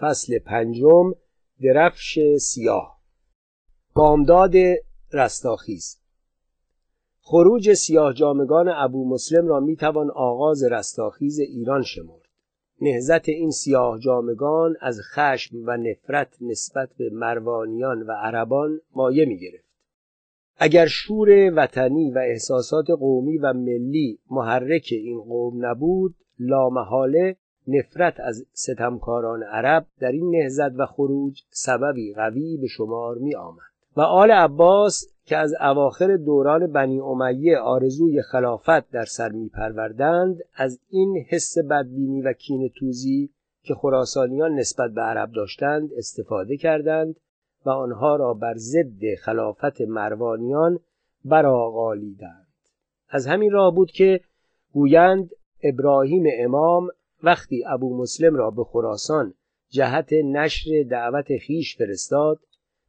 فصل پنجم درفش سیاه. بامداد رستاخیز. خروج سیاه جامگان ابو مسلم را می‌توان آغاز رستاخیز ایران شمرد. نهزت این سیاه جامگان از خشم و نفرت نسبت به مروانیان و عربان مایه می گرفت. اگر شور وطنی و احساسات قومی و ملی محرک این قوم نبود لامحاله نفرت از ستمکاران عرب در این نهزت و خروج سببی قوی به شمار می آمد و آل عباس که از اواخر دوران بنی امیه آرزوی خلافت در سر می پروردند از این حس بدبینی و کین توزی که خراسانیان نسبت به عرب داشتند استفاده کردند و آنها را بر ضد خلافت مروانیان برآغالیدند. از همین راه بود که گویند ابراهیم امام وقتی ابو مسلم را به خراسان جهت نشر دعوت خیش فرستاد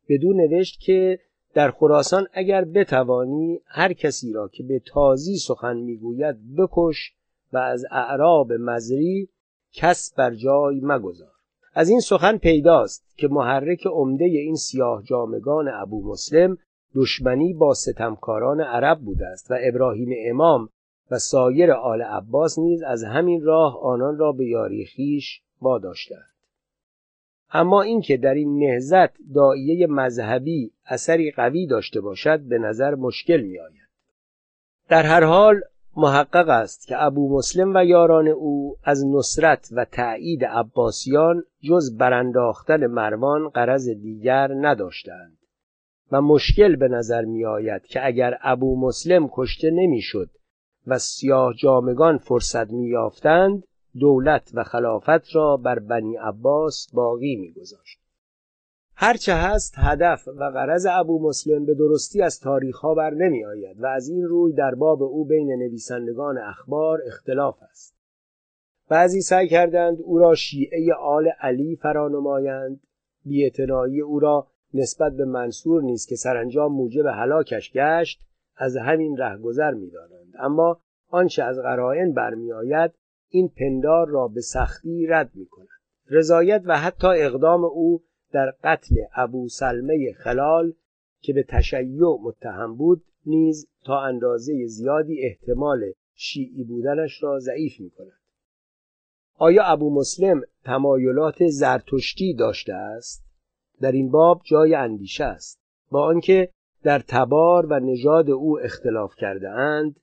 بدون نوشت که در خراسان اگر بتوانی هر کسی را که به تازی سخن می‌گوید بکش و از اعراب مزری کس بر جای مگذار. از این سخن پیداست که محرک عمده این سیاه جامگان ابو مسلم دشمنی با ستمکاران عرب بوده است و ابراهیم امام و سایر آل عباس نیز از همین راه آنان را به یاری خیش واداشتند اما اینکه در این نهزت دایه مذهبی اثری قوی داشته باشد به نظر مشکل می آید. در هر حال محقق است که ابو مسلم و یاران او از نصرت و تأیید عباسیان جز برانداختن مروان قرض دیگر نداشتند و مشکل به نظر می آید که اگر ابو مسلم کشته نمی‌شد و سیاه جامگان فرصت می یافتند دولت و خلافت را بر بنی عباس باقی میگذاشت. هرچه هست هدف و غرض ابو مسلم به درستی از تاریخ ها بر نمی آید و از این روی در باب او بین نویسندگان اخبار اختلاف است. بعضی سعی کردند او را شیعه آل علی فرانمایند. بیاعتنایی او را نسبت به منصور نیست که سرانجام موجب هلاکش گشت از همین رهگذر می‌دانند. اما آنچه از قرائن برمیآید این پندار را به سختی رد می کند رضایت و حتی اقدام او در قتل ابو سلمه خلال که به تشیع متهم بود نیز تا اندازه زیادی احتمال شیعی بودنش را ضعیف می کند آیا ابو مسلم تمایلات زرتشتی داشته است؟ در این باب جای اندیشه است. با آنکه در تبار و نژاد او اختلاف کرده اند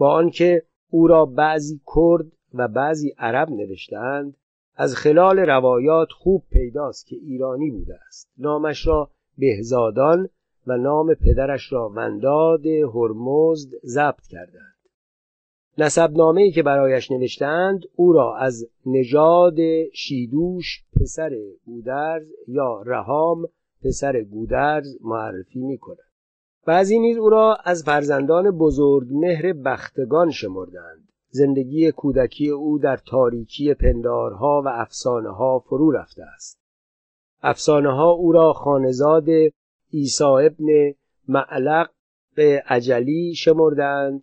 با آنکه او را بعضی کرد و بعضی عرب نوشتهاند از خلال روایات خوب پیداست که ایرانی بوده است. نامش را بهزادان و نام پدرش را ونداد هرمزد ضبط کردند. نسبنامه ای که برایش نوشتند او را از نژاد شیدوش پسر گودرز یا رهام پسر گودرز معرفی می کند بعضی نیز او را از فرزندان بزرگ مهر بختگان شمردند. زندگی کودکی او در تاریکی پندارها و افسانه ها فرو رفته است. افسانه ها او را خانزاد عیسی ابن معلق عجلی شمردند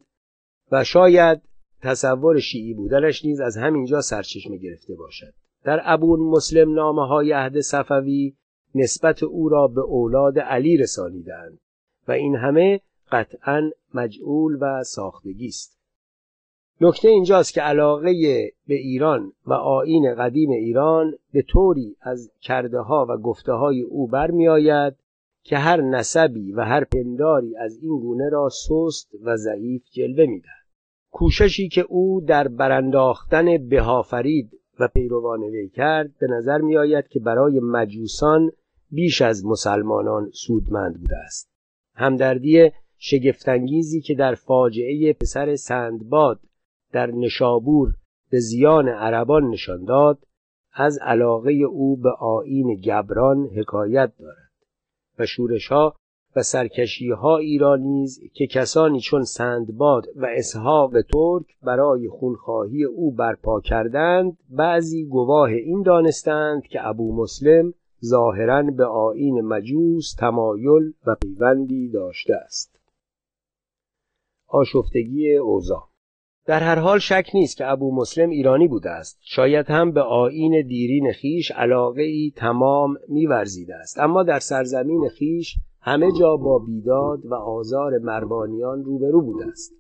و شاید تصور شیعی بودنش نیز از همینجا سرچشمه گرفته باشد. در ابون مسلم نامه های عهد صفوی نسبت او را به اولاد علی رسانیدند. و این همه قطعا مجعول و ساختگی است. نکته اینجاست که علاقه به ایران و آین قدیم ایران به طوری از کرده ها و گفته های او برمیآید که هر نسبی و هر پنداری از این گونه را سست و ضعیف جلوه می‌دهد. کوششی که او در برانداختن بهافرید و پیروان وی کرد به نظر می آید که برای مجوسان بیش از مسلمانان سودمند بوده است. همدردی شگفتانگیزی که در فاجعه پسر سندباد در نشابور به زیان عربان نشان داد از علاقه او به آین گبران حکایت دارد و شورشها و سرکشی ها ایرانیز که کسانی چون سندباد و اسحاق ترک برای خونخواهی او برپا کردند بعضی گواه این دانستند که ابو مسلم ظاهرا به آین مجوس تمایل و پیوندی داشته است. آشفتگی اوضاع. در هر حال شک نیست که ابو مسلم ایرانی بوده است. شاید هم به آین دیرین خیش علاقه ای تمام میورزیده است. اما در سرزمین خیش همه جا با بیداد و آزار مروانیان روبرو بوده است.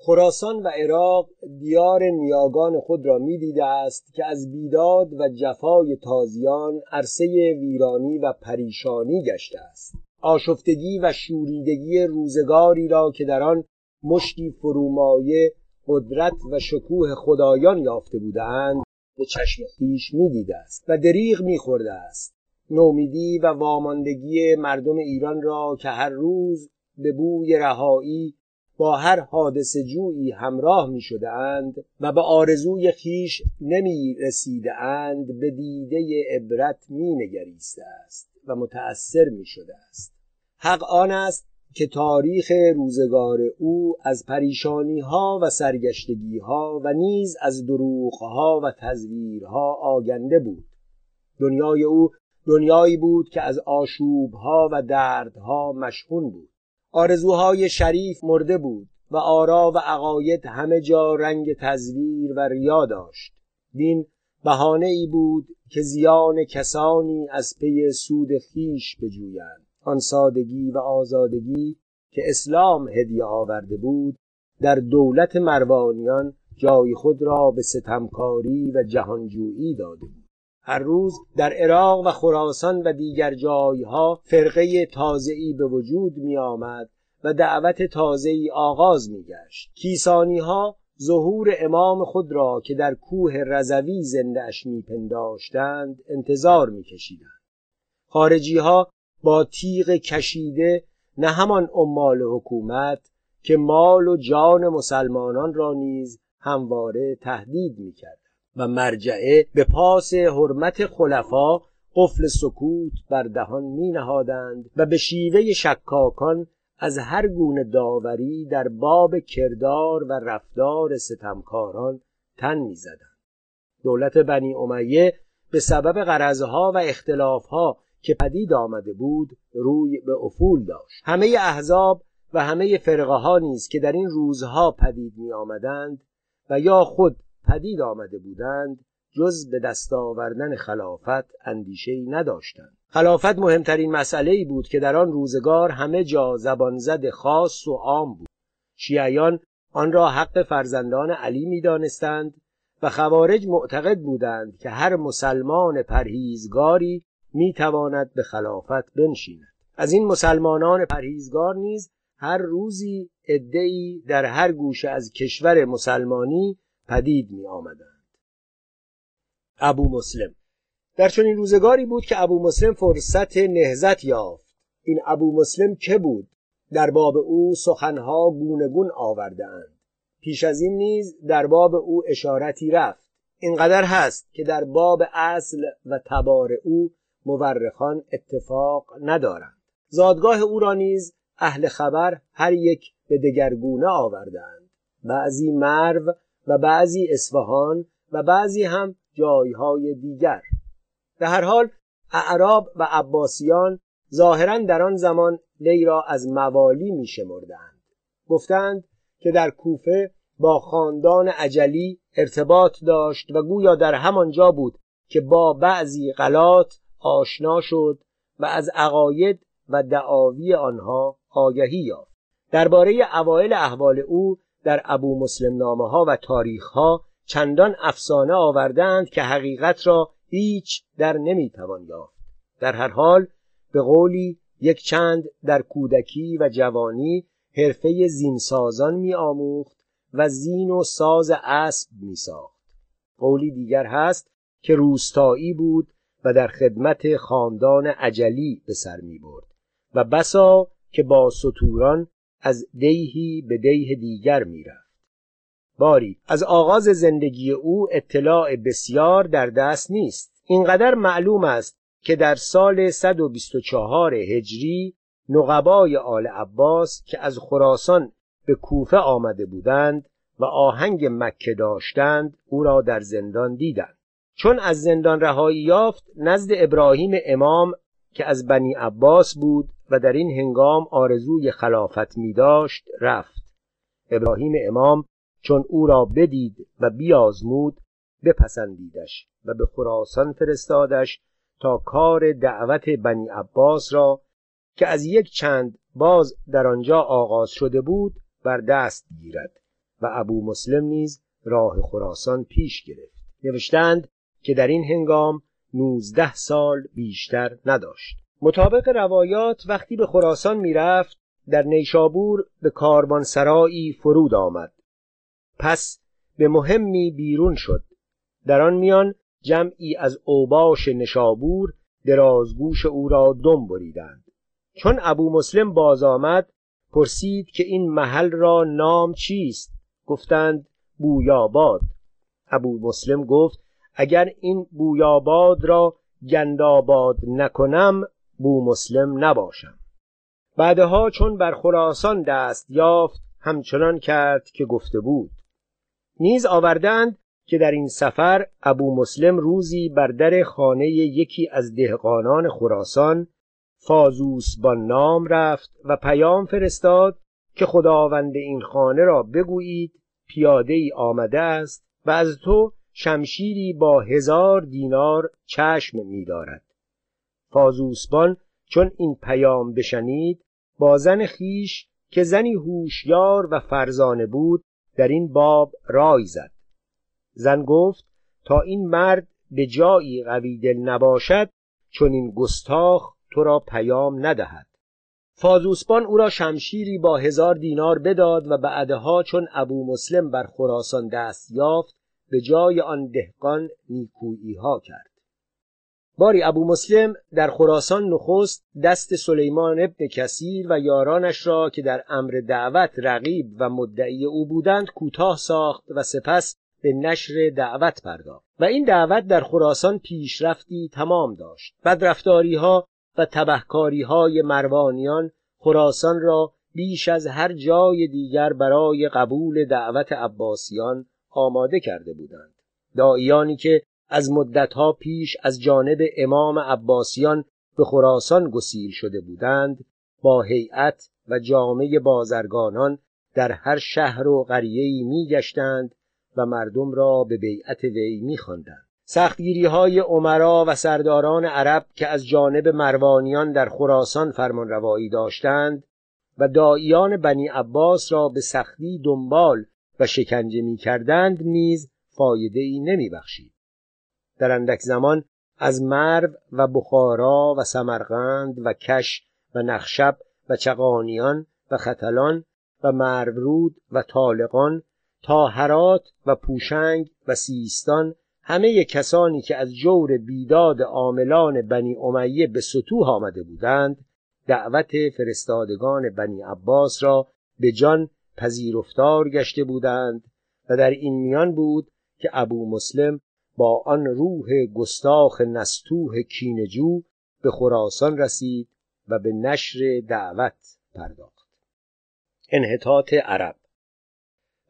خراسان و عراق دیار نیاگان خود را می‌دیده است که از بیداد و جفای تازیان عرصه ویرانی و پریشانی گشته است. آشفتگی و شوریدگی روزگاری را که در آن مشتی فرومایه قدرت و شکوه خدایان یافته بودند به چشم خویش می‌دیده است و دریغ میخورده است. نومیدی و واماندگی مردم ایران را که هر روز به بوی رهایی با هر حادث جویی همراه می شده اند و به آرزوی خیش نمی رسیده اند به دیده عبرت می نگریسته است و متأثر می شده است. حق آن است که تاریخ روزگار او از پریشانی ها و سرگشتگی ها و نیز از دروغ ها و تزویرها آگنده بود. دنیای او دنیایی بود که از آشوب ها و دردها مشهون بود. آرزوهای شریف مرده بود و آرا و عقاید همه جا رنگ تزویر و ریا داشت. دین بهانه ای بود که زیان کسانی از پی سود خیش بجویند. آن سادگی و آزادگی که اسلام هدیه آورده بود در دولت مروانیان جای خود را به ستمکاری و جهانجویی داده هر روز در عراق و خراسان و دیگر جایها فرقه تازه‌ای به وجود می آمد و دعوت تازه‌ای آغاز می گشت کیسانی ها ظهور امام خود را که در کوه رضوی می پنداشتند انتظار می کشیدند خارجی ها با تیغ کشیده نه همان عمال حکومت که مال و جان مسلمانان را نیز همواره تهدید می کرد و مرجعه به پاس حرمت خلفا قفل سکوت بر دهان می نهادند و به شیوه شکاکان از هر گونه داوری در باب کردار و رفتار ستمکاران تن می زدند. دولت بنی امیه به سبب غرضها و اختلافها که پدید آمده بود روی به افول داشت همه احزاب و همه فرقه ها نیز که در این روزها پدید می آمدند و یا خود پدید آمده بودند جز به دست آوردن خلافت اندیشه ای نداشتند. خلافت مهمترین مسئله ای بود که در آن روزگار همه جا زبان زد خاص و عام بود. شیعیان آن را حق فرزندان علی می‌دانستند و خوارج معتقد بودند که هر مسلمان پرهیزگاری می‌تواند به خلافت بنشیند. از این مسلمانان پرهیزگار نیز هر روزی عدهای در هر گوشه از کشور مسلمانی پدید می آمدند. ابو مسلم. در چنین روزگاری بود که ابو مسلم فرصت نهزت یافت. این ابو مسلم که بود؟ در باب او سخنها گونگون آوردهاند. پیش از این نیز در باب او اشارتی رفت. اینقدر هست که در باب اصل و تبار او مورخان اتفاق ندارند. زادگاه او را نیز اهل خبر هر یک به دگرگونه آوردند بعضی مرو و بعضی اصفهان و بعضی هم جایهای دیگر به هر حال اعراب و عباسیان ظاهرا در آن زمان وی را از موالی می شمردند. گفتند که در کوفه با خاندان عجلی ارتباط داشت و گویا در همانجا بود که با بعضی غلات آشنا شد و از عقاید و دعاوی آنها آگهی یافت درباره اوایل احوال او در ابو مسلم نامه ها و تاریخ ها چندان افسانه آوردند که حقیقت را هیچ در نمی‌توان یافت. در هر حال به قولی یک چند در کودکی و جوانی حرفه زینسازان می آموخت و زین و ساز اسب می ساخت قولی دیگر هست که روستایی بود و در خدمت خاندان عجلی به سر می برد و بسا که با سطوران از دیهی به دیه دیگر می‌رفت. باری از آغاز زندگی او اطلاع بسیار در دست نیست. اینقدر معلوم است که در سال 124 هجری نقبای آل عباس که از خراسان به کوفه آمده بودند و آهنگ مکه داشتند او را در زندان دیدند. چون از زندان رهایی یافت نزد ابراهیم امام که از بنی عباس بود و در این هنگام آرزوی خلافت می داشت رفت. ابراهیم امام چون او را بدید و بیازمود بپسندیدش و به خراسان فرستادش تا کار دعوت بنی عباس را که از یک چند باز در آنجا آغاز شده بود بر دست گیرد و ابو مسلم نیز راه خراسان پیش گرفت. نوشتند که در این هنگام نوزده سال بیشتر نداشت. مطابق روایات وقتی به خراسان می‌رفت در نیشابور به کاروانسرایی فرود آمد. پس به مهمی بیرون شد. در آن میان جمعی از اوباش نشابور درازگوش او را دم بریدند. چون ابو مسلم باز آمد پرسید که این محل را نام چیست؟ گفتند بویاباد. ابو مسلم گفت اگر این بویاباد را گنداباد نکنم بو مسلم نباشم. بعدها چون بر خراسان دست یافت همچنان کرد که گفته بود. نیز آوردند که در این سفر ابو مسلم روزی بر در خانه یکی از دهقانان خراسان فازوس با نام رفت و پیام فرستاد که خداوند این خانه را بگویید پیاده ای آمده است و از تو شمشیری با هزار دینار چشم می دارد فازوسبان چون این پیام بشنید با زن خیش که زنی هوشیار و فرزانه بود در این باب رای زد. زن گفت تا این مرد به جایی قوی دل نباشد چون این گستاخ تو را پیام ندهد. فازوسبان او را شمشیری با هزار دینار بداد و بعدها چون ابو مسلم بر خراسان دست یافت به جای آن دهقان نیکویی ها کرد. باری ابو مسلم در خراسان نخست دست سلیمان ابن کثیر و یارانش را که در امر دعوت رقیب و مدعی او بودند کوتاه ساخت و سپس به نشر دعوت پرداخت. و این دعوت در خراسان پیشرفتی تمام داشت. بدرفتاری ها و تبهکاری های مروانیان خراسان را بیش از هر جای دیگر برای قبول دعوت عباسیان آماده کرده بودند. دایانی که از مدتها پیش از جانب امام عباسیان به خراسان گسیل شده بودند با هیئت و جامعه بازرگانان در هر شهر و قریه‌ای میگشتند و مردم را به بیعت وی میخواندند سختگیری های عمرا و سرداران عرب که از جانب مروانیان در خراسان فرمانروایی داشتند و داییان بنی عباس را به سختی دنبال و شکنجه می کردند نیز فایده ای نمی بخشید. در اندک زمان از مرو و بخارا و سمرقند و کش و نخشب و چقانیان و ختلان و مرورود و طالقان تا هرات و پوشنگ و سیستان همه کسانی که از جور بیداد عاملان بنی امیه به سطوح آمده بودند دعوت فرستادگان بنی عباس را به جان پذیرفتار گشته بودند و در این میان بود که ابو مسلم با آن روح گستاخ نستوه کینجو به خراسان رسید و به نشر دعوت پرداخت. انحطاط عرب.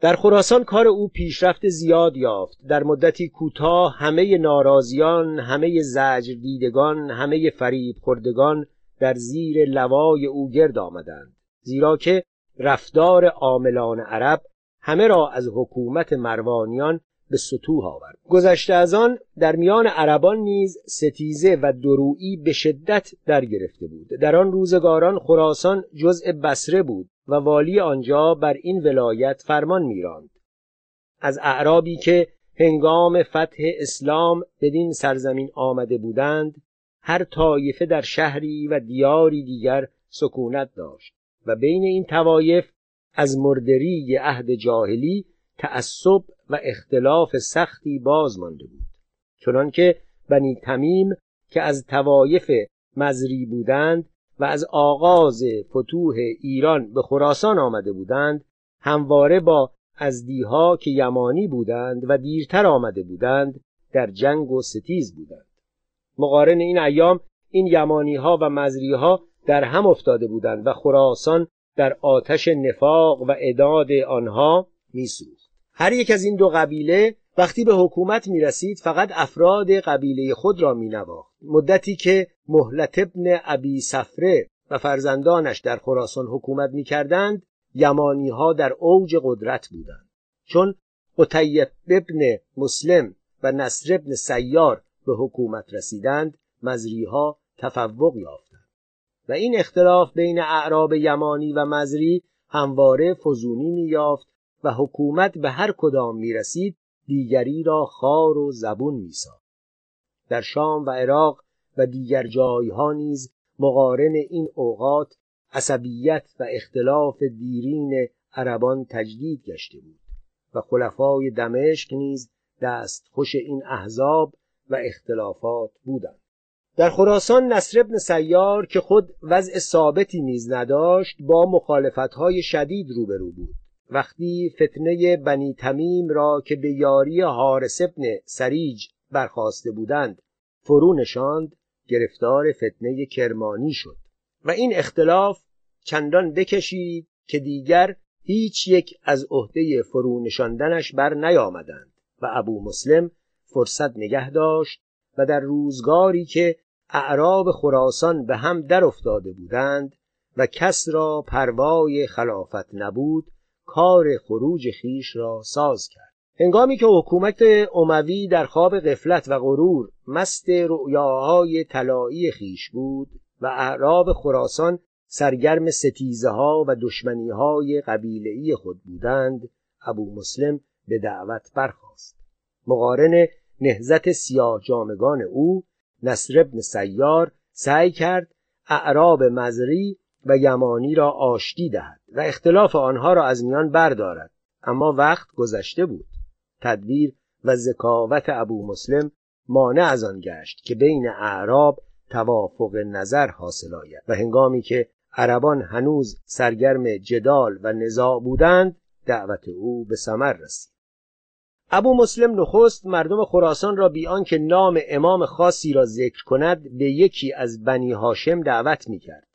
در خراسان کار او پیشرفت زیاد یافت. در مدتی کوتاه همه ناراضیان همه زجر دیدگان همه فریب خوردگان در زیر لوای او گرد آمدند. زیرا که رفتار عاملان عرب همه را از حکومت مروانیان به سطوح آورد. گذشته از آن در میان عربان نیز ستیزه و درویی به شدت در گرفته بود. در آن روزگاران خراسان جزء بسره بود و والی آنجا بر این ولایت فرمان میراند. از اعرابی که هنگام فتح اسلام بدین سرزمین آمده بودند هر طایفه در شهری و دیاری دیگر سکونت داشت و بین این توایف از مردری عهد جاهلی تعصب و اختلاف سختی باز مانده بود. چنانکه بنی تمیم که از توایف مزری بودند و از آغاز فتوح ایران به خراسان آمده بودند همواره با ازدیها که یمانی بودند و دیرتر آمده بودند در جنگ و ستیز بودند. مقارن این ایام این یمانی ها و مزری ها در هم افتاده بودند و خراسان در آتش نفاق و اداد آنها میسوخت. هر یک از این دو قبیله وقتی به حکومت می رسید فقط افراد قبیله خود را می نواخت. مدتی که مهلت ابن ابی سفره و فرزندانش در خراسان حکومت می کردند یمانی ها در اوج قدرت بودند چون قطیب ابن مسلم و نصر ابن سیار به حکومت رسیدند مزریها تفوق یافتند و این اختلاف بین اعراب یمانی و مزری همواره فزونی مییافت و حکومت به هر کدام می‌رسید دیگری را خار و زبون میساخت. در شام و عراق و دیگر جایها نیز مقارن این اوقات عصبیت و اختلاف دیرین عربان تجدید گشته بود و خلفای دمشق نیز دست خوش این احزاب و اختلافات بودند. در خراسان نصر ابن سیار که خود وضع ثابتی نیز نداشت با مخالفتهای شدید روبرو بود. وقتی فتنه بنی تمیم را که به یاری حارس ابن سریج برخواسته بودند فرو نشاند گرفتار فتنه کرمانی شد. و این اختلاف چندان بکشید که دیگر هیچ یک از عهده فرو نشاندنش بر نیامدند و ابو مسلم فرصت نگه داشت و در روزگاری که اعراب خراسان به هم در افتاده بودند و کس را پروای خلافت نبود کار خروج خیش را ساز کرد. هنگامی که حکومت اموی در خواب قفلت و غرور مست رؤیاهای طلایی خیش بود و اعراب خراسان سرگرم ستیزه ها و دشمنی های خود بودند ابو مسلم به دعوت برخاست. مقارن نهزت سیاه جامگان او نصر ابن سیار سعی کرد اعراب مزری و یمانی را آشتی دهد و اختلاف آنها را از میان بردارد. اما وقت گذشته بود. تدبیر و ذکاوت ابو مسلم مانع از آن گشت که بین اعراب توافق نظر حاصل آید و هنگامی که عربان هنوز سرگرم جدال و نزاع بودند دعوت او به ثمر رسید. ابو مسلم نخست مردم خراسان را بیان که نام امام خاصی را ذکر کند به یکی از بنی هاشم دعوت می‌کرد.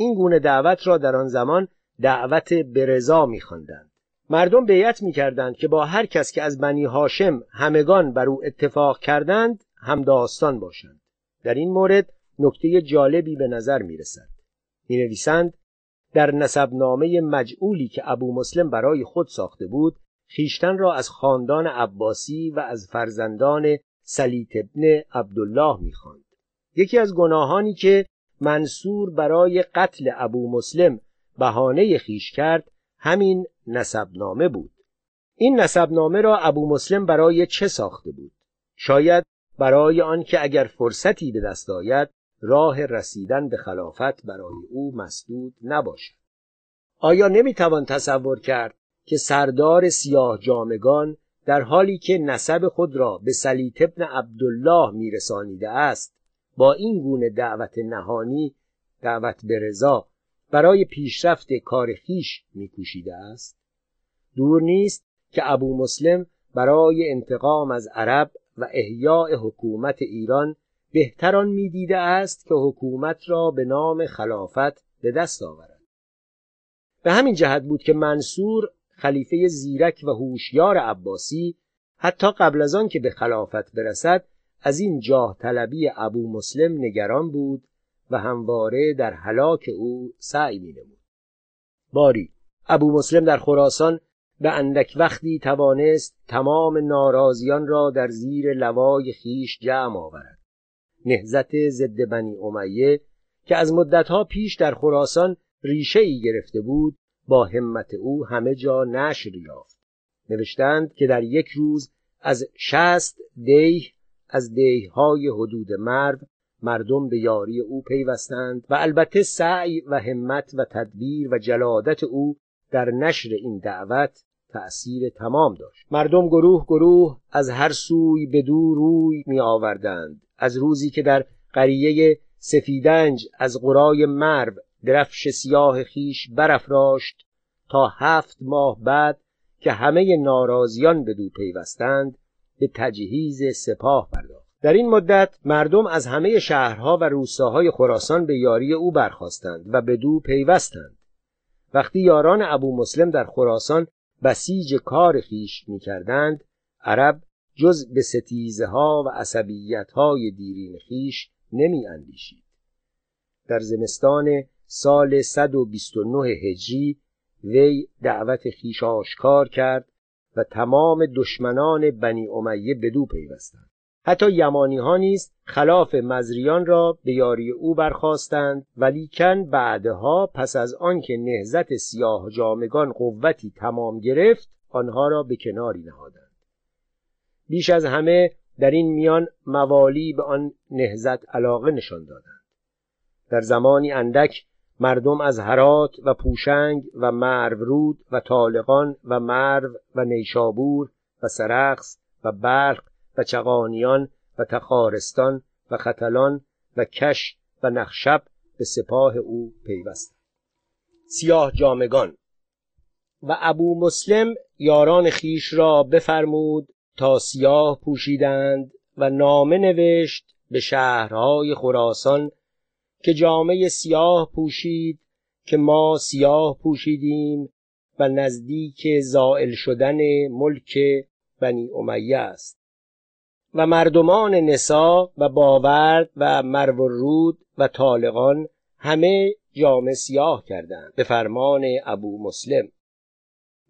این گونه دعوت را در آن زمان دعوت برزا میخواندند. مردم بیعت می‌کردند که با هر کس که از بنی هاشم همگان بر او اتفاق کردند هم داستان باشند. در این مورد نکته جالبی به نظر می‌رسد. می نویسند در نسبنامه مجعولی که ابو مسلم برای خود ساخته بود خیشتن را از خاندان عباسی و از فرزندان سلیت ابن عبدالله می‌خواند. یکی از گناهانی که منصور برای قتل ابو مسلم بهانه خیش کرد همین نسبنامه بود. این نسبنامه را ابو مسلم برای چه ساخته بود؟ شاید برای آنکه اگر فرصتی به دست آید راه رسیدن به خلافت برای او مسدود نباشد. آیا نمی‌توان تصور کرد که سردار سیاه جامگان در حالی که نسب خود را به سلیت ابن عبدالله میرسانیده است با این گونه دعوت نهانی دعوت به رضا برای پیشرفت کار خیش میکوشیده است. دور نیست که ابو مسلم برای انتقام از عرب و احیاء حکومت ایران بهتران می‌دیده است که حکومت را به نام خلافت به دست آورد. به همین جهت بود که منصور خلیفه زیرک و هوشیار عباسی حتی قبل از آن که به خلافت برسد از این جاه طلبی ابو مسلم نگران بود و همواره در هلاک او سعی می نمود. باری ابو مسلم در خراسان به اندک وقتی توانست تمام ناراضیان را در زیر لوای خیش جمع آورد نهزت ضد بنی امیه که از مدتها پیش در خراسان ریشه ای گرفته بود با همت او همه جا نشر یافت نوشتند که در یک روز از شست دیه از دیههای حدود مرو مردم به یاری او پیوستند و البته سعی و همت و تدبیر و جلادت او در نشر این دعوت تأثیر تمام داشت. مردم گروه گروه از هر سوی به دور روی می آوردند از روزی که در قریه سفیدنج از قرای مرو درفش سیاه خیش برافراشت تا هفت ماه بعد که همه ناراضیان به دو پیوستند به تجهیز سپاه پرداخت در این مدت مردم از همه شهرها و روستاهای خراسان به یاری او برخواستند و به دو پیوستند وقتی یاران ابو مسلم در خراسان بسیج کار خیش می کردند عرب جز به ستیزه ها و عصبیت های دیرین خیش نمی اندیشید. در زمستان سال 129 هجری وی دعوت خیش آشکار کرد و تمام دشمنان بنی امیه بدو پیوستند. حتی یمانی ها نیز خلاف مزریان را به یاری او برخواستند ولیکن بعدها پس از آنکه نهزت سیاه جامگان قوتی تمام گرفت آنها را به کناری نهادند. بیش از همه در این میان موالی به آن نهزت علاقه نشان دادند. در زمانی اندک مردم از هرات و پوشنگ و مرورود و طالقان و مرو و نیشابور و سرخس و برق و چغانیان و تخارستان و ختلان و کش و نخشب به سپاه او پیوستند. سیاه جامگان. و ابو مسلم یاران خیش را بفرمود تا سیاه پوشیدند و نامه نوشت به شهرهای خراسان که جامعه سیاه پوشید که ما سیاه پوشیدیم و نزدیک زائل شدن ملک بنی امیه است. و مردمان نسا و باورد و مرورود و طالقان همه جامعه سیاه کردند به فرمان ابو مسلم.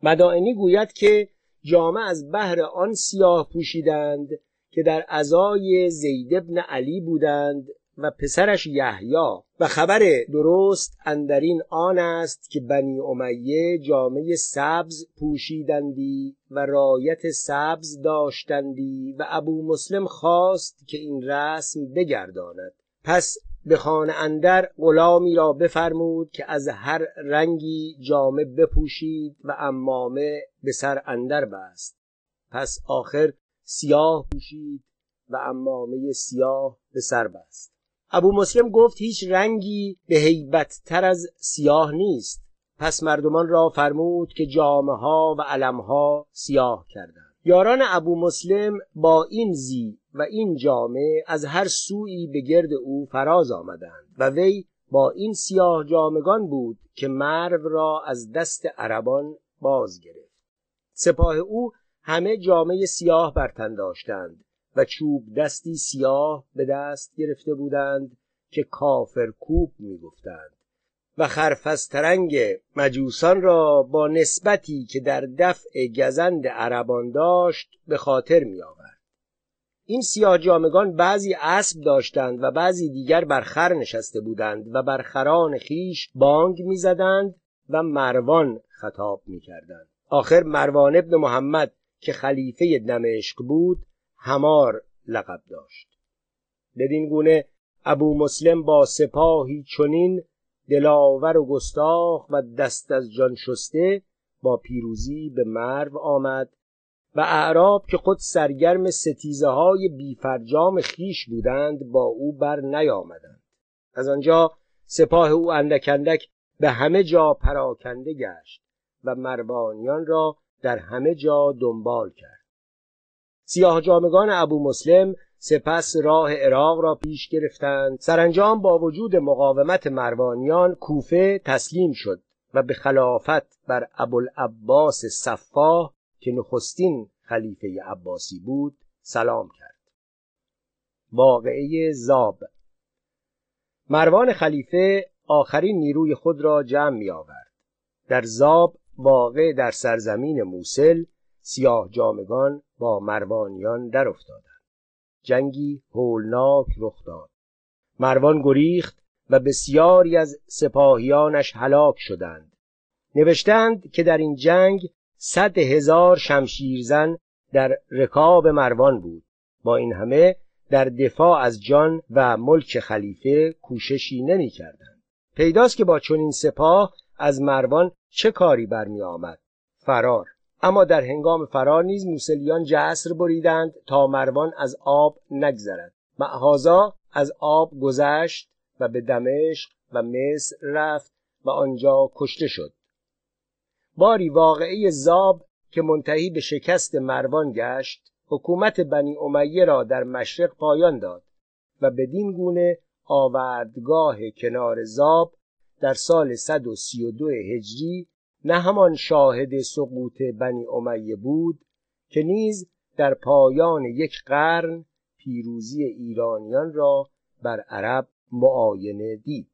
مدائنی گوید که جامعه از بهر آن سیاه پوشیدند که در ازای زید ابن علی بودند و پسرش یحیی و خبر درست اندرین آن است که بنی امیه جامعه سبز پوشیدندی و رایت سبز داشتندی و ابو مسلم خواست که این رسم بگرداند. پس به خانه اندر غلامی را بفرمود که از هر رنگی جامه بپوشید و امامه به سر اندر بست. پس آخر سیاه پوشید و امامه سیاه به سر بست. ابو مسلم گفت هیچ رنگی به هیبت تر از سیاه نیست. پس مردمان را فرمود که جامه ها و علم ها سیاه کردند. یاران ابو مسلم با این زی و این جامه از هر سوی به گرد او فراز آمدند و وی با این سیاه جامگان بود که مرو را از دست عربان باز گرفت. سپاه او همه جامعه سیاه بر تن داشتند. و چوب دستی سیاه به دست گرفته بودند که کافر کوب می‌گفتند و خرفسترنگ مجوسان را با نسبتی که در دفع گزند عربان داشت به خاطر می آورد. این سیاه جامگان بعضی اسب داشتند و بعضی دیگر بر خر نشسته بودند و بر خران خیش بانگ می‌زدند و مروان خطاب می‌کردند آخر مروان ابن محمد که خلیفه دمشق بود همار لقب داشت. بدین گونه ابو مسلم با سپاهی چنین دلاور و گستاخ و دست از جان شسته با پیروزی به مرو آمد و اعراب که خود سرگرم ستیزه های بیفرجام خیش بودند با او بر نیامدند. از آنجا سپاه او اندک به همه جا پراکنده گشت و مروانیان را در همه جا دنبال کرد. سیاه جامگان ابو مسلم سپس راه عراق را پیش گرفتند. سرانجام با وجود مقاومت مروانیان کوفه تسلیم شد و به خلافت بر ابوالعباس صفاه که نخستین خلیفه عباسی بود سلام کرد. واقعه زاب. مروان خلیفه آخرین نیروی خود را جمع می آورد در زاب واقع در سرزمین موسل سیاه جامگان با مروانیان در افتادند. جنگی هولناک رخ داد. مروان گریخت و بسیاری از سپاهیانش هلاک شدند. نوشتند که در این جنگ صد هزار شمشیرزن در رکاب مروان بود. با این همه در دفاع از جان و ملک خلیفه کوششی نمی کردن. پیداست که با چنین سپاه از مروان چه کاری برمی آمد؟ فرار. اما در هنگام فرار نیز موسلیان جسر بریدند تا مروان از آب نگذرد. معهازا از آب گذشت و به دمشق و مصر رفت و آنجا کشته شد. باری واقعی زاب که منتهی به شکست مروان گشت حکومت بنی امیه را در مشرق پایان داد و بدین گونه آوردگاه کنار زاب در سال 132 هجری نه همان شاهد سقوط بنی امیه بود که نیز در پایان یک قرن پیروزی ایرانیان را بر عرب معاینه دید.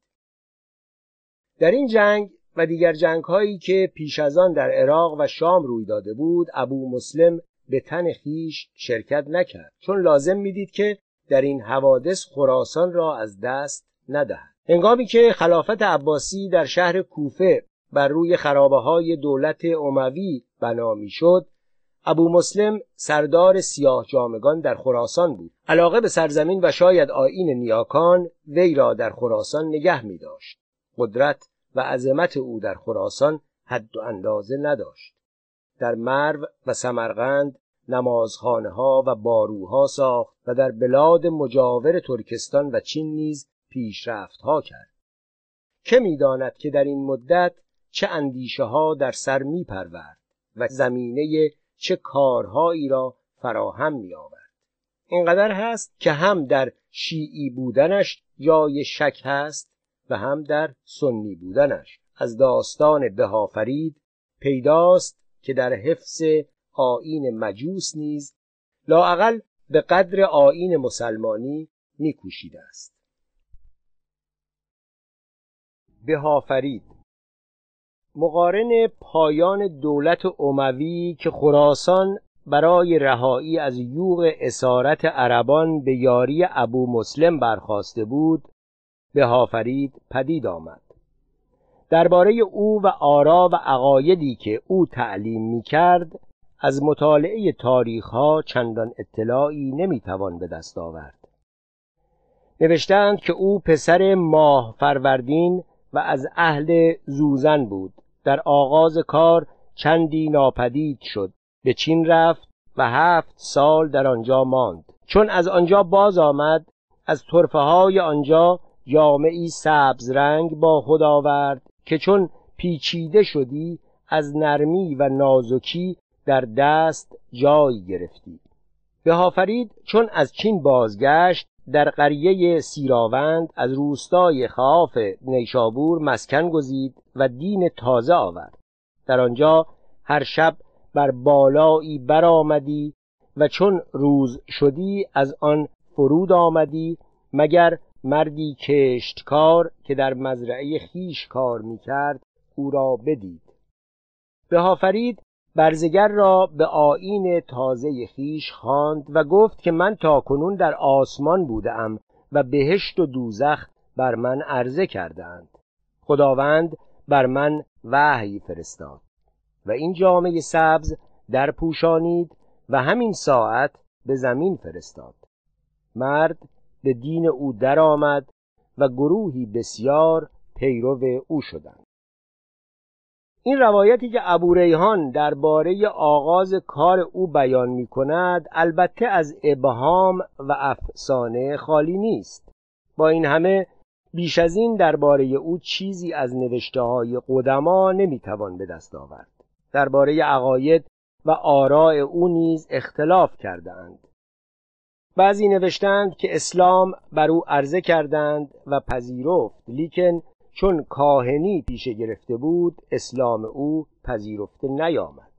در این جنگ و دیگر جنگ هایی که پیش از آن در عراق و شام روی داده بود ابو مسلم به تن خیش شرکت نکرد چون لازم می‌دید که در این حوادث خراسان را از دست ندهد. هنگامی که خلافت عباسی در شهر کوفه بر روی خرابه های دولت اموی بنا می‌شد ابو مسلم سردار سیاه جامگان در خراسان بود. علاقه به سرزمین و شاید آین نیاکان وی را در خراسان نگه می داشت قدرت و عظمت او در خراسان حد و اندازه نداشت. در مرو و سمرقند نمازخانه ها و باروها ساخت و در بلاد مجاور ترکستان و چین نیز پیشرفت ها کرد. که می‌داند که در این مدت چه اندیشه ها در سر می پرورد و زمینه چه کارهایی را فراهم می آورد اینقدر هست که هم در شیعی بودنش جای شک هست و هم در سنی بودنش. از داستان بهافرید پیداست که در حفظ آین مجوس نیز لاعقل به قدر آین مسلمانی میکوشیده است. بهافرید مقارن پایان دولت اموی که خراسان برای رهایی از یوغ اسارت عربان به یاری ابو مسلم برخواسته بود بهافرید پدید آمد. درباره او و آرا و عقایدی که او تعلیم می کرد از مطالعه تاریخ ها چندان اطلاعی نمی‌توان به دست آورد. نوشتند که او پسر ماه فروردین و از اهل زوزن بود. در آغاز کار چندی ناپدید شد. به چین رفت و هفت سال در آنجا ماند. چون از آنجا باز آمد از طرفه های آنجا جامعی سبز رنگ با خود آورد که چون پیچیده شدی از نرمی و نازکی در دست جای گرفتی. بهافرید چون از چین بازگشت در قریه سیراوند از روستای خاف نیشابور مسکن گزید و دین تازه آورد. در آنجا هر شب بر بالایی برآمدی و چون روز شدی از آن فرود آمدی مگر مردی کشتکار که در مزرعه خیش کار می‌کرد او را بدید. بهافرید برزگر را به آین تازه خیش خواند و گفت که من تا کنون در آسمان بودم و بهشت و دوزخ بر من عرضه کردند. خداوند بر من وحی فرستاد و این جامعه سبز در پوشانید و همین ساعت به زمین فرستاد. مرد به دین او درآمد و گروهی بسیار پیرو او شدند. این روایتی که ابو ریحان درباره آغاز کار او بیان می کند البته از ابهام و افسانه خالی نیست. با این همه بیش از این درباره او چیزی از نوشته های قدما نمی‌توان به دست آورد. درباره عقاید و آراء او نیز اختلاف کردند بعضی نوشتند که اسلام بر او عرضه کردند و پذیرفت لیکن چون کاهنی پیشه گرفته بود اسلام او پذیرفته نیامد.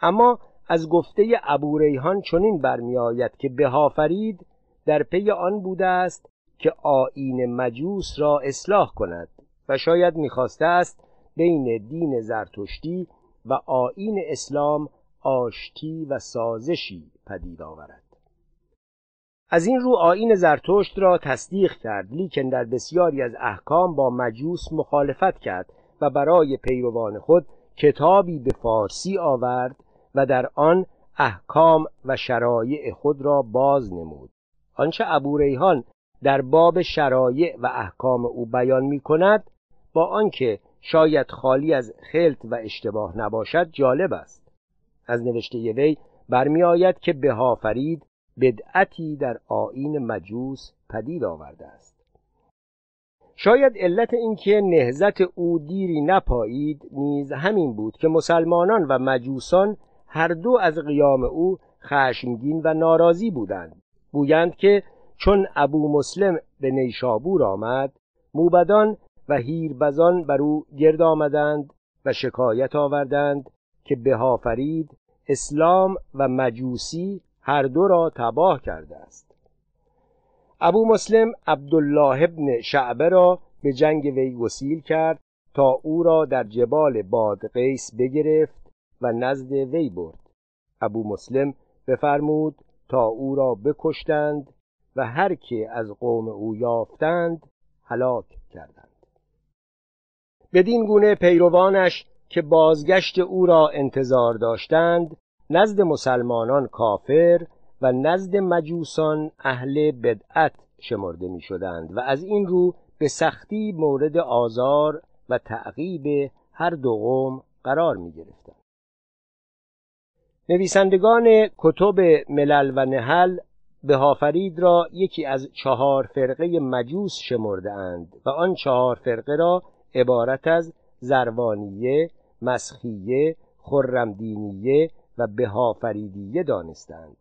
اما از گفته ابو ریحان چنین برمیآید که بهافرید در پی آن بوده است که آیین مجوس را اصلاح کند و شاید می‌خواسته است بین دین زرتشتی و آیین اسلام آشتی و سازشی پدید آورد. از این رو آین زرتشت را تصدیق کرد لیکن در بسیاری از احکام با مجوس مخالفت کرد و برای پیروان خود کتابی به فارسی آورد و در آن احکام و شرایع خود را باز نمود. آنچه ابو ریحان در باب شرایع و احکام او بیان می کند با آنکه شاید خالی از خلط و اشتباه نباشد جالب است. از نوشته وی برمیآید که بهافرید بدعتی در آین مجوس پدید آورده است. شاید علت اینکه نهزت او دیری نپایید نیز همین بود که مسلمانان و مجوسان هر دو از قیام او خشمگین و ناراضی بودند. گویند که چون ابو مسلم به نیشابور آمد موبدان و هیربزان بر او گرد آمدند و شکایت آوردند که بهافرید اسلام و مجوسی هر دو را تباه کرده است. ابو مسلم عبدالله ابن شعبه را به جنگ وی وسیل کرد تا او را در جبال بادقیس بگرفت و نزد وی برد. ابو مسلم بفرمود تا او را بکشتند و هر که از قوم او یافتند هلاک کردند. بدین گونه پیروانش که بازگشت او را انتظار داشتند نزد مسلمانان کافر و نزد مجوسان اهل بدعت شمرده می شدند و از این رو به سختی مورد آزار و تعقیب هر دو قوم قرار می گرفتند نویسندگان کتب ملل و نهل به هافرید را یکی از چهار فرقه مجوس شمرده اند و آن چهار فرقه را عبارت از زروانیه، مسخیه، خرمدینیه و بهافریدیه دانستند.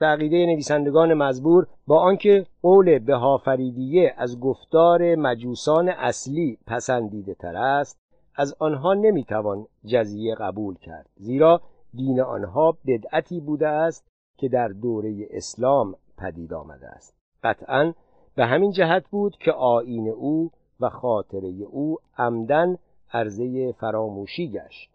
عقیده نویسندگان مزبور با آنکه قول بهافریدیه از گفتار مجوسان اصلی پسندیده تر است از آنها نمی‌توان جزیه قبول کرد. زیرا دین آنها بدعتی بوده است که در دوره اسلام پدید آمده است. قطعا به همین جهت بود که آین او و خاطره او عمدن عرضه فراموشی گشت.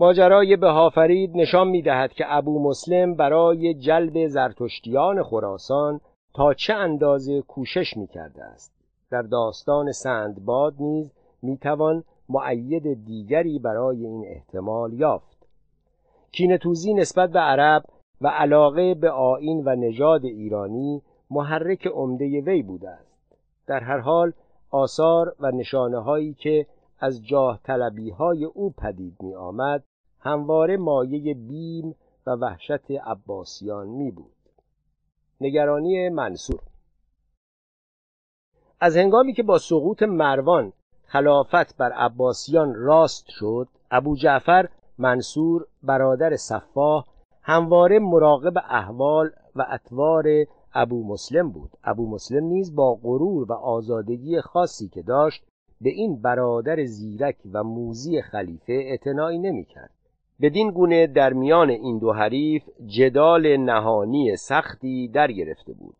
ماجرای بهافرید نشان می‌دهد که ابو مسلم برای جلب زرتشتیان خراسان تا چه اندازه کوشش می‌کرده است. در داستان سندباد نیز می‌توان معید دیگری برای این احتمال یافت. کینتوزی نسبت به عرب و علاقه به آین و نژاد ایرانی محرک عمده وی بوده است. در هر حال آثار و نشانه هایی که از جاه طلبی های او پدید می آمد همواره مایه بیم و وحشت عباسیان می بود نگرانی منصور از هنگامی که با سقوط مروان خلافت بر عباسیان راست شد ابو جعفر منصور برادر صفاح همواره مراقب احوال و اطوار ابو مسلم بود. ابو مسلم نیز با غرور و آزادگی خاصی که داشت به این برادر زیرک و موزی خلیفه اعتنایی نمی‌کرد. بدین گونه در میان این دو حریف جدال نهانی سختی در گرفته بود.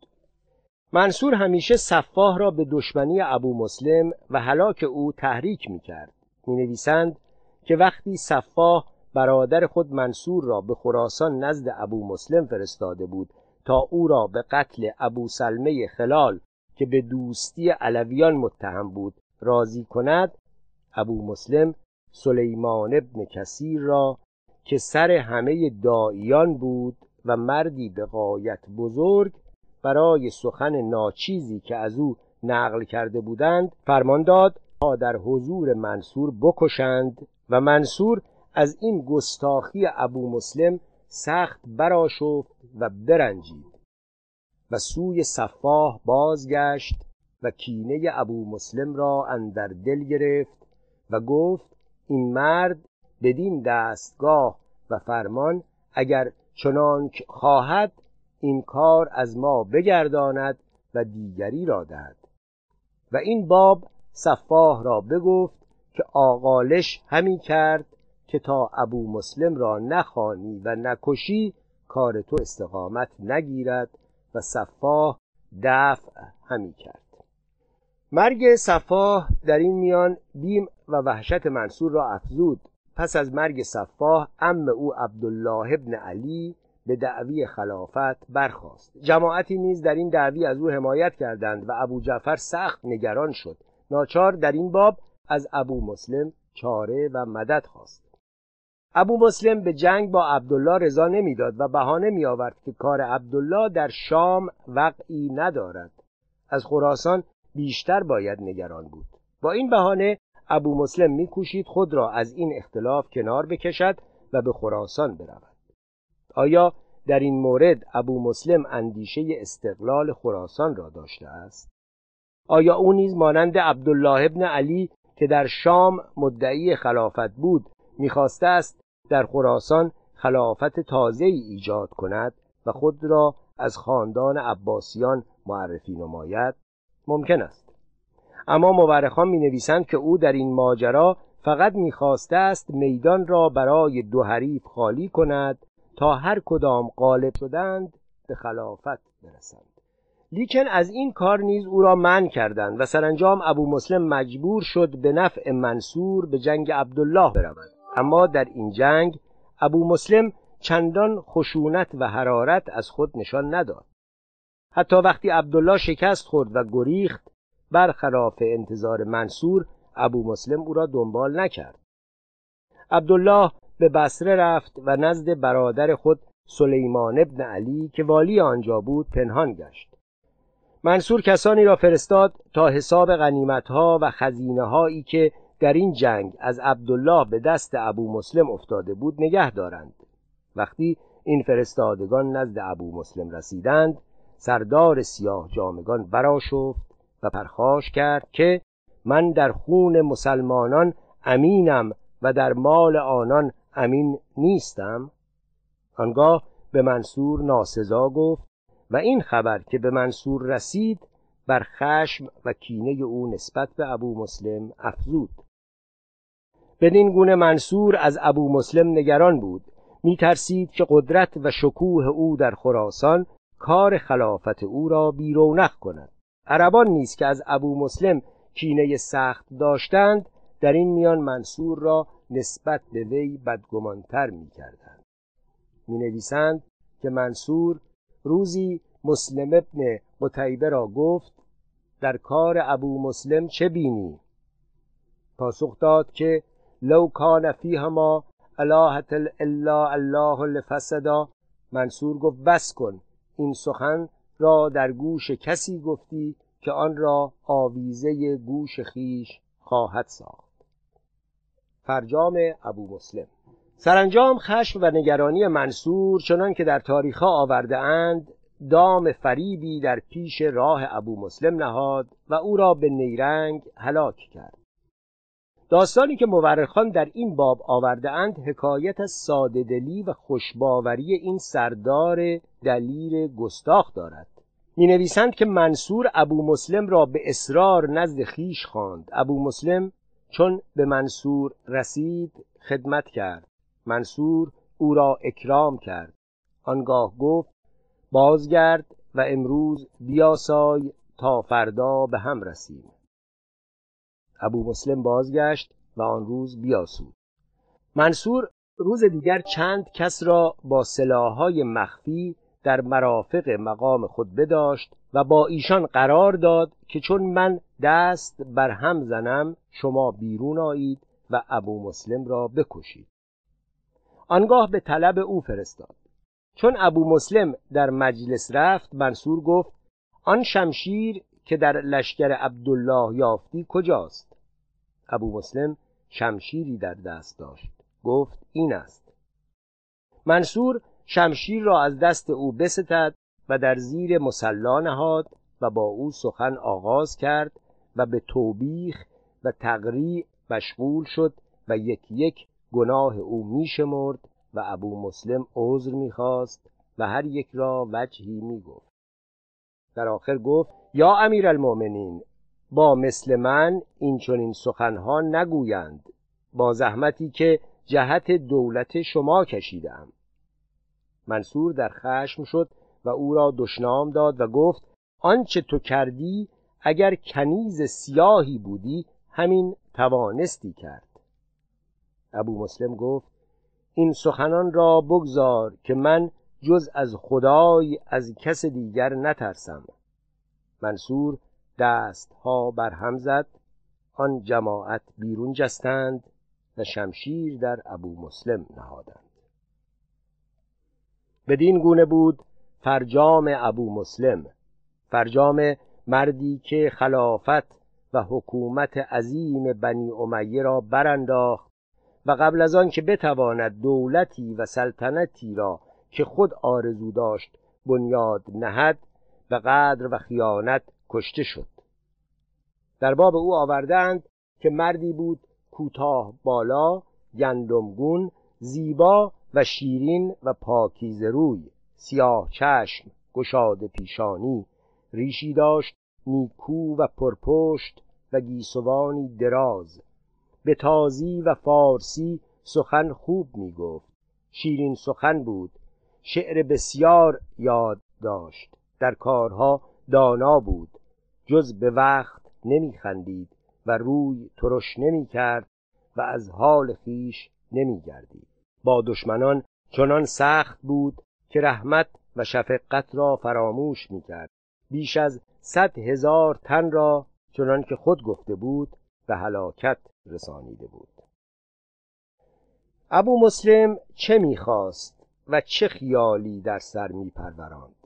منصور همیشه صفاح را به دشمنی ابو مسلم و هلاک او تحریک می کرد می نویسند که وقتی صفاح برادر خود منصور را به خراسان نزد ابو مسلم فرستاده بود تا او را به قتل ابو سلمه خلال که به دوستی علویان متهم بود راضی کند ابو مسلم سلیمان ابن کثیر را که سر همه داییان بود و مردی به قایت بزرگ برای سخن ناچیزی که از او نقل کرده بودند فرمان داد تا در حضور منصور بکشند و منصور از این گستاخی ابو مسلم سخت براشفت و برنجید و سوی صفاح بازگشت و کینه ابو مسلم را اندر دل گرفت و گفت این مرد بدین دستگاه و فرمان اگر چنانک خواهد این کار از ما بگرداند و دیگری را دهد. و این باب صفاح را بگفت که آقالش همی کرد که تا ابو مسلم را نخوانی و نکشی کار تو استقامت نگیرد و صفاح دفع همی کرد. مرگ صفاح در این میان بیم و وحشت منصور را افزود. پس از مرگ صفاح ام او عبدالله ابن علی به دعوی خلافت برخاست. جماعتی نیز در این دعوی از او حمایت کردند و ابو جعفر سخت نگران شد. ناچار در این باب از ابو مسلم چاره و مدد خواست. ابو مسلم به جنگ با عبدالله رضا نمی‌داد و بهانه می آورد که کار عبدالله در شام وقعی ندارد. از خراسان بیشتر باید نگران بود. با این بهانه ابو مسلم میکوشید خود را از این اختلاف کنار بکشد و به خراسان برود. آیا در این مورد ابو مسلم اندیشه استقلال خراسان را داشته است؟ آیا او نیز مانند عبدالله ابن علی که در شام مدعی خلافت بود می‌خواسته است در خراسان خلافت تازه ای ایجاد کند و خود را از خاندان عباسیان معرفی نماید؟ ممکن است. اما مورخان می نویسند که او در این ماجرا فقط می‌خواسته است میدان را برای دو حریف خالی کند تا هر کدام غالب شدند به خلافت برسند. لیکن از این کار نیز او را من کردند و سرانجام ابو مسلم مجبور شد به نفع منصور به جنگ عبدالله برود اما در این جنگ ابو مسلم چندان خشونت و حرارت از خود نشان نداد. حتی وقتی عبدالله شکست خورد و گریخت برخلاف انتظار منصور ابو مسلم او را دنبال نکرد. عبدالله به بصره رفت و نزد برادر خود سلیمان ابن علی که والی آنجا بود پنهان گشت. منصور کسانی را فرستاد تا حساب غنیمتها و خزینه هایی که در این جنگ از عبدالله به دست ابو مسلم افتاده بود نگه دارند. وقتی این فرستادگان نزد ابو مسلم رسیدند سردار سیاه جامگان براشفت و پرخاش کرد که من در خون مسلمانان امینم و در مال آنان امین نیستم. آنگاه به منصور ناسزا گفت و این خبر که به منصور رسید بر خشم و کینه او نسبت به ابو مسلم افزود. بدین گونه منصور از ابو مسلم نگران بود. می ترسید که قدرت و شکوه او در خراسان کار خلافت او را بیرونق کند. عربان نیز که از ابو مسلم کینه سخت داشتند در این میان منصور را نسبت به وی بدگمانتر می کردند می نویسند که منصور روزی مسلم ابن قتیبه را گفت در کار ابو مسلم چه بینی؟ پاسخ داد که لو کان فیهما الهت الا الله لفسدا. منصور گفت بس کن. این سخن را در گوش کسی گفتی که آن را آویزه گوش خیش خواهد ساخت. فرجام ابو مسلم. سرانجام خشم و نگرانی منصور چنان که در تاریخها آورده اند دام فریبی در پیش راه ابو مسلم نهاد و او را به نیرنگ هلاک کرد. داستانی که مورخان در این باب آورده اند حکایت از ساده دلی و خوشباوری این سردار دلیر گستاخ دارد. می نویسند که منصور ابو مسلم را به اصرار نزد خیش خواند. ابو مسلم چون به منصور رسید خدمت کرد. منصور او را اکرام کرد. آنگاه گفت بازگرد و امروز بیاسای تا فردا به هم رسیم. ابو مسلم بازگشت و آن روز بیاسود. منصور روز دیگر چند کس را با سلاحهای مخفی در مرافق مقام خود بداشت و با ایشان قرار داد که چون من دست بر هم زنم شما بیرون آیید و ابو مسلم را بکشید. آنگاه به طلب او فرستاد. چون ابو مسلم در مجلس رفت منصور گفت آن شمشیر که در لشکر عبدالله یافتی کجاست؟ ابو مسلم شمشیری در دست داشت. گفت این است. منصور شمشیر را از دست او بستد و در زیر مسلا نهاد و با او سخن آغاز کرد و به توبیخ و تقریع مشغول شد و یک یک گناه او میشمرد و ابو مسلم عذر می‌خواست و هر یک را وجهی می‌گفت. در آخر گفت یا امیر المؤمنین با مثل من این چنین سخنها نگویند با زحمتی که جهت دولت شما کشیدم منصور در خشم شد و او را دشنام داد و گفت آنچه تو کردی اگر کنیز سیاهی بودی همین توانستی کرد. ابو مسلم گفت این سخنان را بگذار که من جز از خدای از کس دیگر نترسم. منصور دست ها بر هم زد. آن جماعت بیرون جستند و شمشیر در ابو مسلم نهادند. بدین گونه بود فرجام ابو مسلم. فرجام مردی که خلافت و حکومت عظیم بنی امیه را برانداخت و قبل از آن که بتواند دولتی و سلطنتی را که خود آرزو داشت بنیاد نهد به قدر و خیانت کشته شد. در باب او آوردند که مردی بود کوتاه بالا گندمگون زیبا و شیرین و پاکیز روی سیاه چشم گشاد پیشانی ریشی داشت نیکو و پرپشت و گیسوانی دراز. به تازی و فارسی سخن خوب می گفت شیرین سخن بود. شعر بسیار یاد داشت. در کارها دانا بود جز به وقت نمیخندید و روی ترش نمی کرد و از حال خیش نمی گردید با دشمنان چنان سخت بود که رحمت و شفقت را فراموش می کرد بیش از صد هزار تن را چنان که خود گفته بود به هلاکت رسانیده بود. ابو مسلم چه می‌خواست و چه خیالی در سر میپروراند؟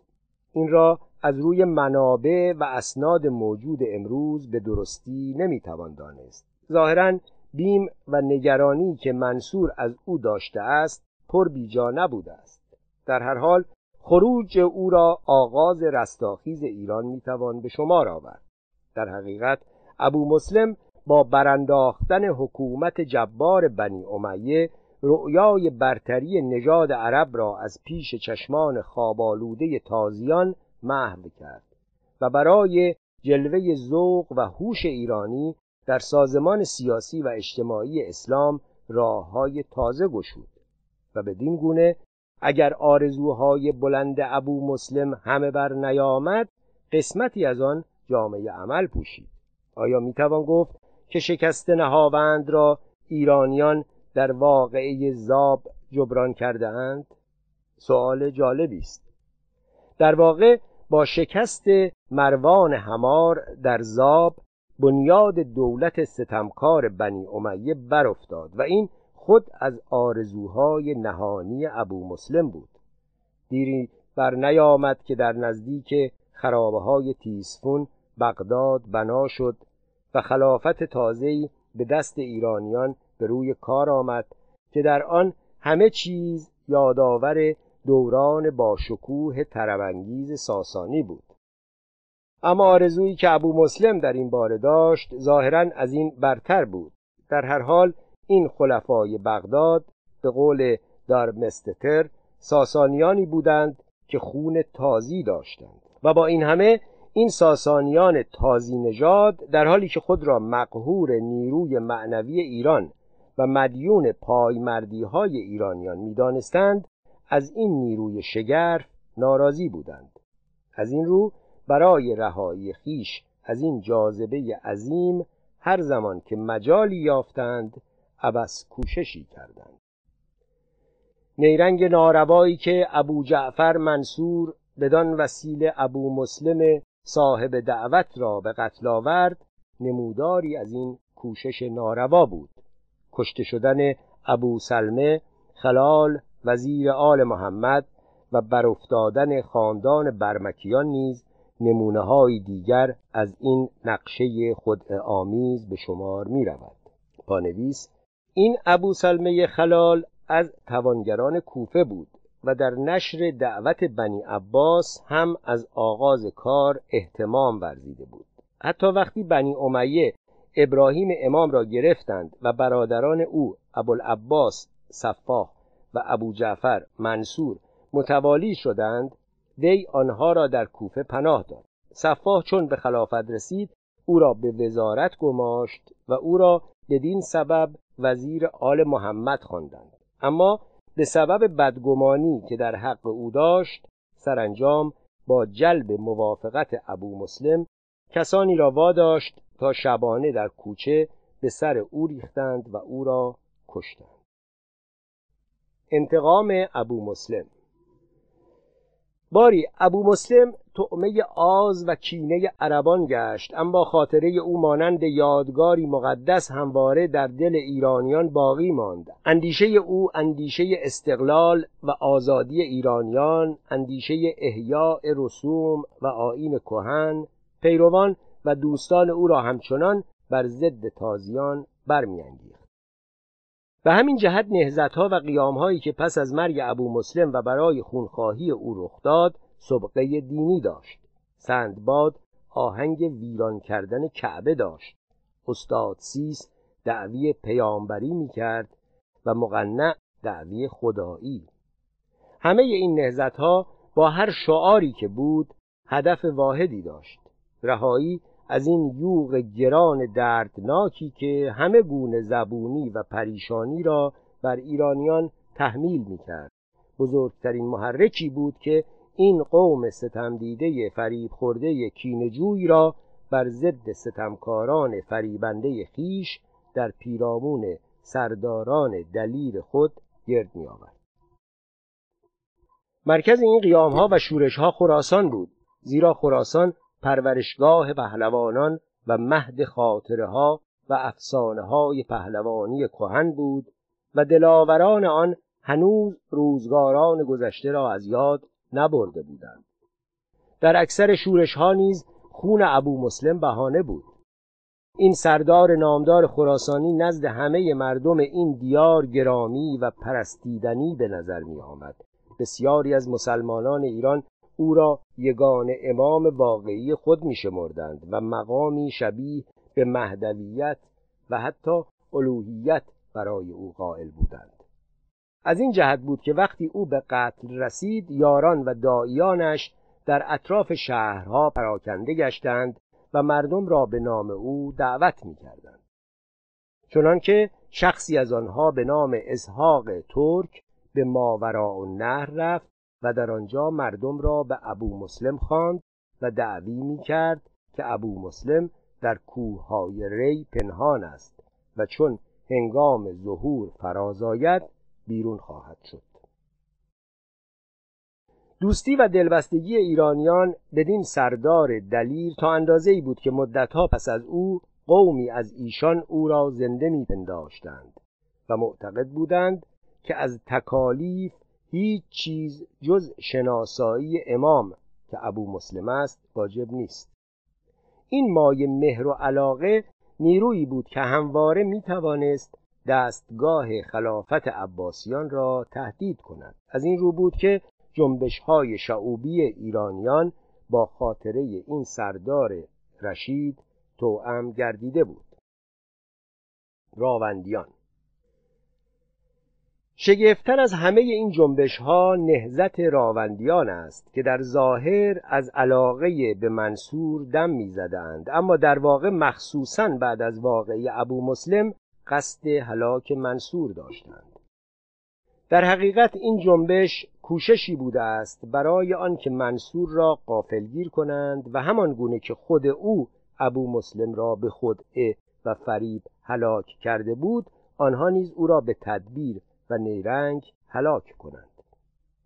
این را از روی منابع و اسناد موجود امروز به درستی نمی‌توان دانست. ظاهرا بیم و نگرانی که منصور از او داشته است پر بیجا نبوده است. در هر حال خروج او را آغاز رستاخیز ایران می‌توان به شمار آورد. در حقیقت ابو مسلم با برانداختن حکومت جبار بنی امیه رؤیای برتری نژاد عرب را از پیش چشمان خوابالوده تازیان محو کرد و برای جلوه ذوق و هوش ایرانی در سازمان سیاسی و اجتماعی اسلام راههای تازه گشود و بدین گونه اگر آرزوهای بلند ابو مسلم همه بر نیامد قسمتی از آن جامعه عمل پوشید. آیا می‌توان گفت که شکست نهاوند را ایرانیان در واقعه زاب جبران کرده اند؟ سؤال جالبی است در واقع با شکست مروان همار در زاب بنیاد دولت ستمکار بنی امیه برافتاد و این خود از آرزوهای نهانی ابو مسلم بود دیری بر نیامد که در نزدیک خرابه های تیسفون بغداد بنا شد و خلافت تازه‌ای به دست ایرانیان به روی کار آمد که در آن همه چیز یادآور دوران با شکوه طربانگیز ساسانی بود. اما آرزویی که ابو مسلم در این باره داشت ظاهرا از این برتر بود. در هر حال این خلفای بغداد به قول دارمستتر ساسانیانی بودند که خون تازی داشتند و با این همه این ساسانیان تازی نژاد در حالی که خود را مقهور نیروی معنوی ایران و مدیون پایمردی های ایرانیان می‌دانستند از این نیروی شگرف ناراضی بودند. از این رو برای رهایی خیش از این جاذبه عظیم هر زمان که مجالی یافتند عبس کوششی کردند. نیرنگ ناروایی که ابو جعفر منصور بدان وسیله ابو مسلم صاحب دعوت را به قتل آورد نموداری از این کوشش ناروا بود. کشته شدن ابو سلمه خلال وزیر آل محمد و برافتادن خاندان برمکیان نیز نمونه های دیگر از این نقشه خود آمیز به شمار می رود پانویس این ابو سلمه خلال از توانگران کوفه بود و در نشر دعوت بنی عباس هم از آغاز کار احتمام ورزیده بود. حتی وقتی بنی امیه ابراهیم امام را گرفتند و برادران او ابوالعباس صفاح و ابو جعفر منصور متوالی شدند وی آنها را در کوفه پناه داد. صفاح چون به خلافت رسید او را به وزارت گماشت و او را بدین سبب وزیر آل محمد خواندند. اما به سبب بدگمانی که در حق او داشت سرانجام با جلب موافقت ابو مسلم کسانی را واداشت تا شبانه در کوچه به سر او ریختند و او را کشتند. انتقام ابو مسلم. باری ابو مسلم طعمه آز و کینه عربان گشت اما خاطره او مانند یادگاری مقدس همواره در دل ایرانیان باقی ماند. اندیشه او اندیشه استقلال و آزادی ایرانیان اندیشه احیاء رسوم و آین کهن. پیروان و دوستان او را همچنان بر ضد تازیان برمیانگیخت. به همین جهت نهزتها و قیامهایی که پس از مرگ ابو مسلم و برای خونخواهی او رخ داد سبقه دینی داشت. سندباد آهنگ ویران کردن کعبه داشت. استاد سیس دعوی پیامبری می‌کرد و مقنع دعوی خدایی. همه این نهزتها با هر شعاری که بود هدف واحدی داشت رهایی از این یوغ گران دردناکی که همه گونه زبونی و پریشانی را بر ایرانیان تحمیل می کرد بزرگترین محرکی بود که این قوم ستم دیده فریب خورده کینجوی را بر ضد ستمکاران فریبنده خیش در پیرامون سرداران دلیر خود گرد می آورد. مرکز این قیام ها و شورش ها خراسان بود زیرا خراسان پرورشگاه پهلوانان و مهد خاطره ها و افسانه های پهلوانی کهن بود و دلاوران آن هنوز روزگاران گذشته را از یاد نبرده بودند. در اکثر شورش ها نیز خون ابو مسلم بهانه بود. این سردار نامدار خراسانی نزد همه مردم این دیار گرامی و پرستیدنی به نظر می آمد بسیاری از مسلمانان ایران او را یگان امام واقعی خود می شمردند و مقامی شبیه به مهدویت و حتی الوهیت برای او قائل بودند از این جهت بود که وقتی او به قتل رسید یاران و داییانش در اطراف شهرها پراکنده گشتند و مردم را به نام او دعوت می کردند. چنانکه شخصی از آنها به نام اسحاق ترک به ماورا و نهر رفت و در آنجا مردم را به ابو مسلم خواند و دعوی می کرد که ابو مسلم در کوههای ری پنهان است و چون هنگام ظهور فرازاید بیرون خواهد شد. دوستی و دلبستگی ایرانیان بدین سردار دلیر تا اندازه ای بود که مدتها پس از او قومی از ایشان او را زنده میپنداشتند و معتقد بودند که از تکالیف هیچ چیز جز شناسایی امام که ابو مسلم است واجب نیست. این مایه مهر و علاقه نیرویی بود که همواره می توانست دستگاه خلافت عباسیان را تهدید کند. از این رو بود که جنبش های شعوبی ایرانیان با خاطره این سردار رشید توأم گردیده بود. راوندیان شگفتتر از همه این جنبش ها نهزت راوندیان است که در ظاهر از علاقه به منصور دم می‌زدند. اما در واقع مخصوصا بعد از واقعی ابو مسلم قصد هلاک منصور داشتند. در حقیقت این جنبش کوششی بوده است برای آنکه منصور را قافلگیر کنند و همان گونه که خود او ابو مسلم را به خدعه و فریب هلاک کرده بود آنها نیز او را به تدبیر و نیرنگ هلاک کنند.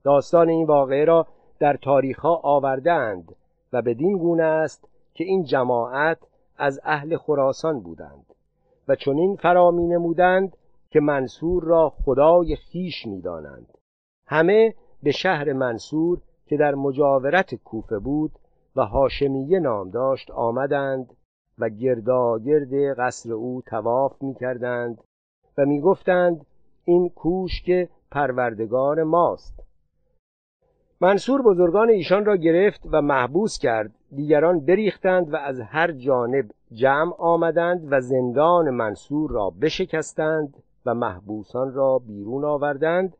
داستان این واقعه را در تاریخها آوردند و بدین گونه است که این جماعت از اهل خراسان بودند و چنین فرا می نمودند که منصور را خدای خیش می‌دانند. همه به شهر منصور که در مجاورت کوفه بود و هاشمیه نام داشت آمدند و گرداگرد قصر او تواف می کردند و می گفتند این کوشک پروردگار ماست. منصور بزرگان ایشان را گرفت و محبوس کرد. دیگران بریختند و از هر جانب جمع آمدند و زندان منصور را بشکستند و محبوسان را بیرون آوردند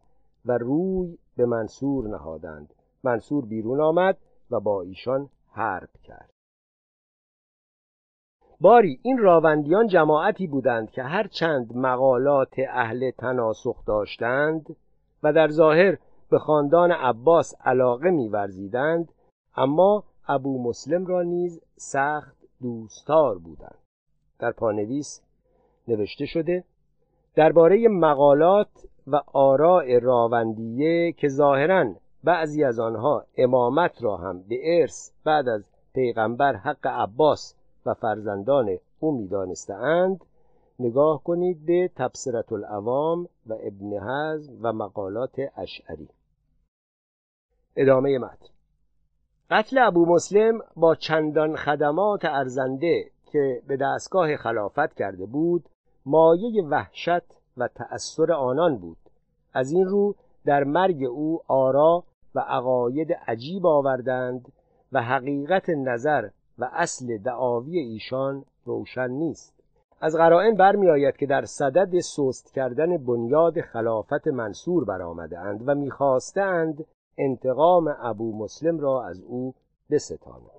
و روی به منصور نهادند. منصور بیرون آمد و با ایشان حرب کرد. باری این راوندیان جماعتی بودند که هر چند مقالات اهل تناسخ داشتند و در ظاهر به خاندان عباس علاقه میورزیدند اما ابو مسلم را نیز سخت دوستار بودند. در پانویس نوشته شده درباره مقالات و آراء راوندیه که ظاهرا بعضی از آنها امامت را هم به ارث بعد از پیغمبر حق عباس و فرزندان او میدانستهاند نگاه کنید به تبصرت العوام و ابن حزم و مقالات اشعری. ادامه متن. قتل ابو مسلم با چندان خدمات ارزنده که به دستگاه خلافت کرده بود مایه وحشت و تأثیر آنان بود. از این رو در مرگ او آرا و عقاید عجیب آوردند و حقیقت نظر و اصل دعاوی ایشان روشن نیست. از قرائن برمیآید که در صدد سست کردن بنیاد خلافت منصور برآمدهاند و می‌خواستند انتقام ابو مسلم را از او بستانند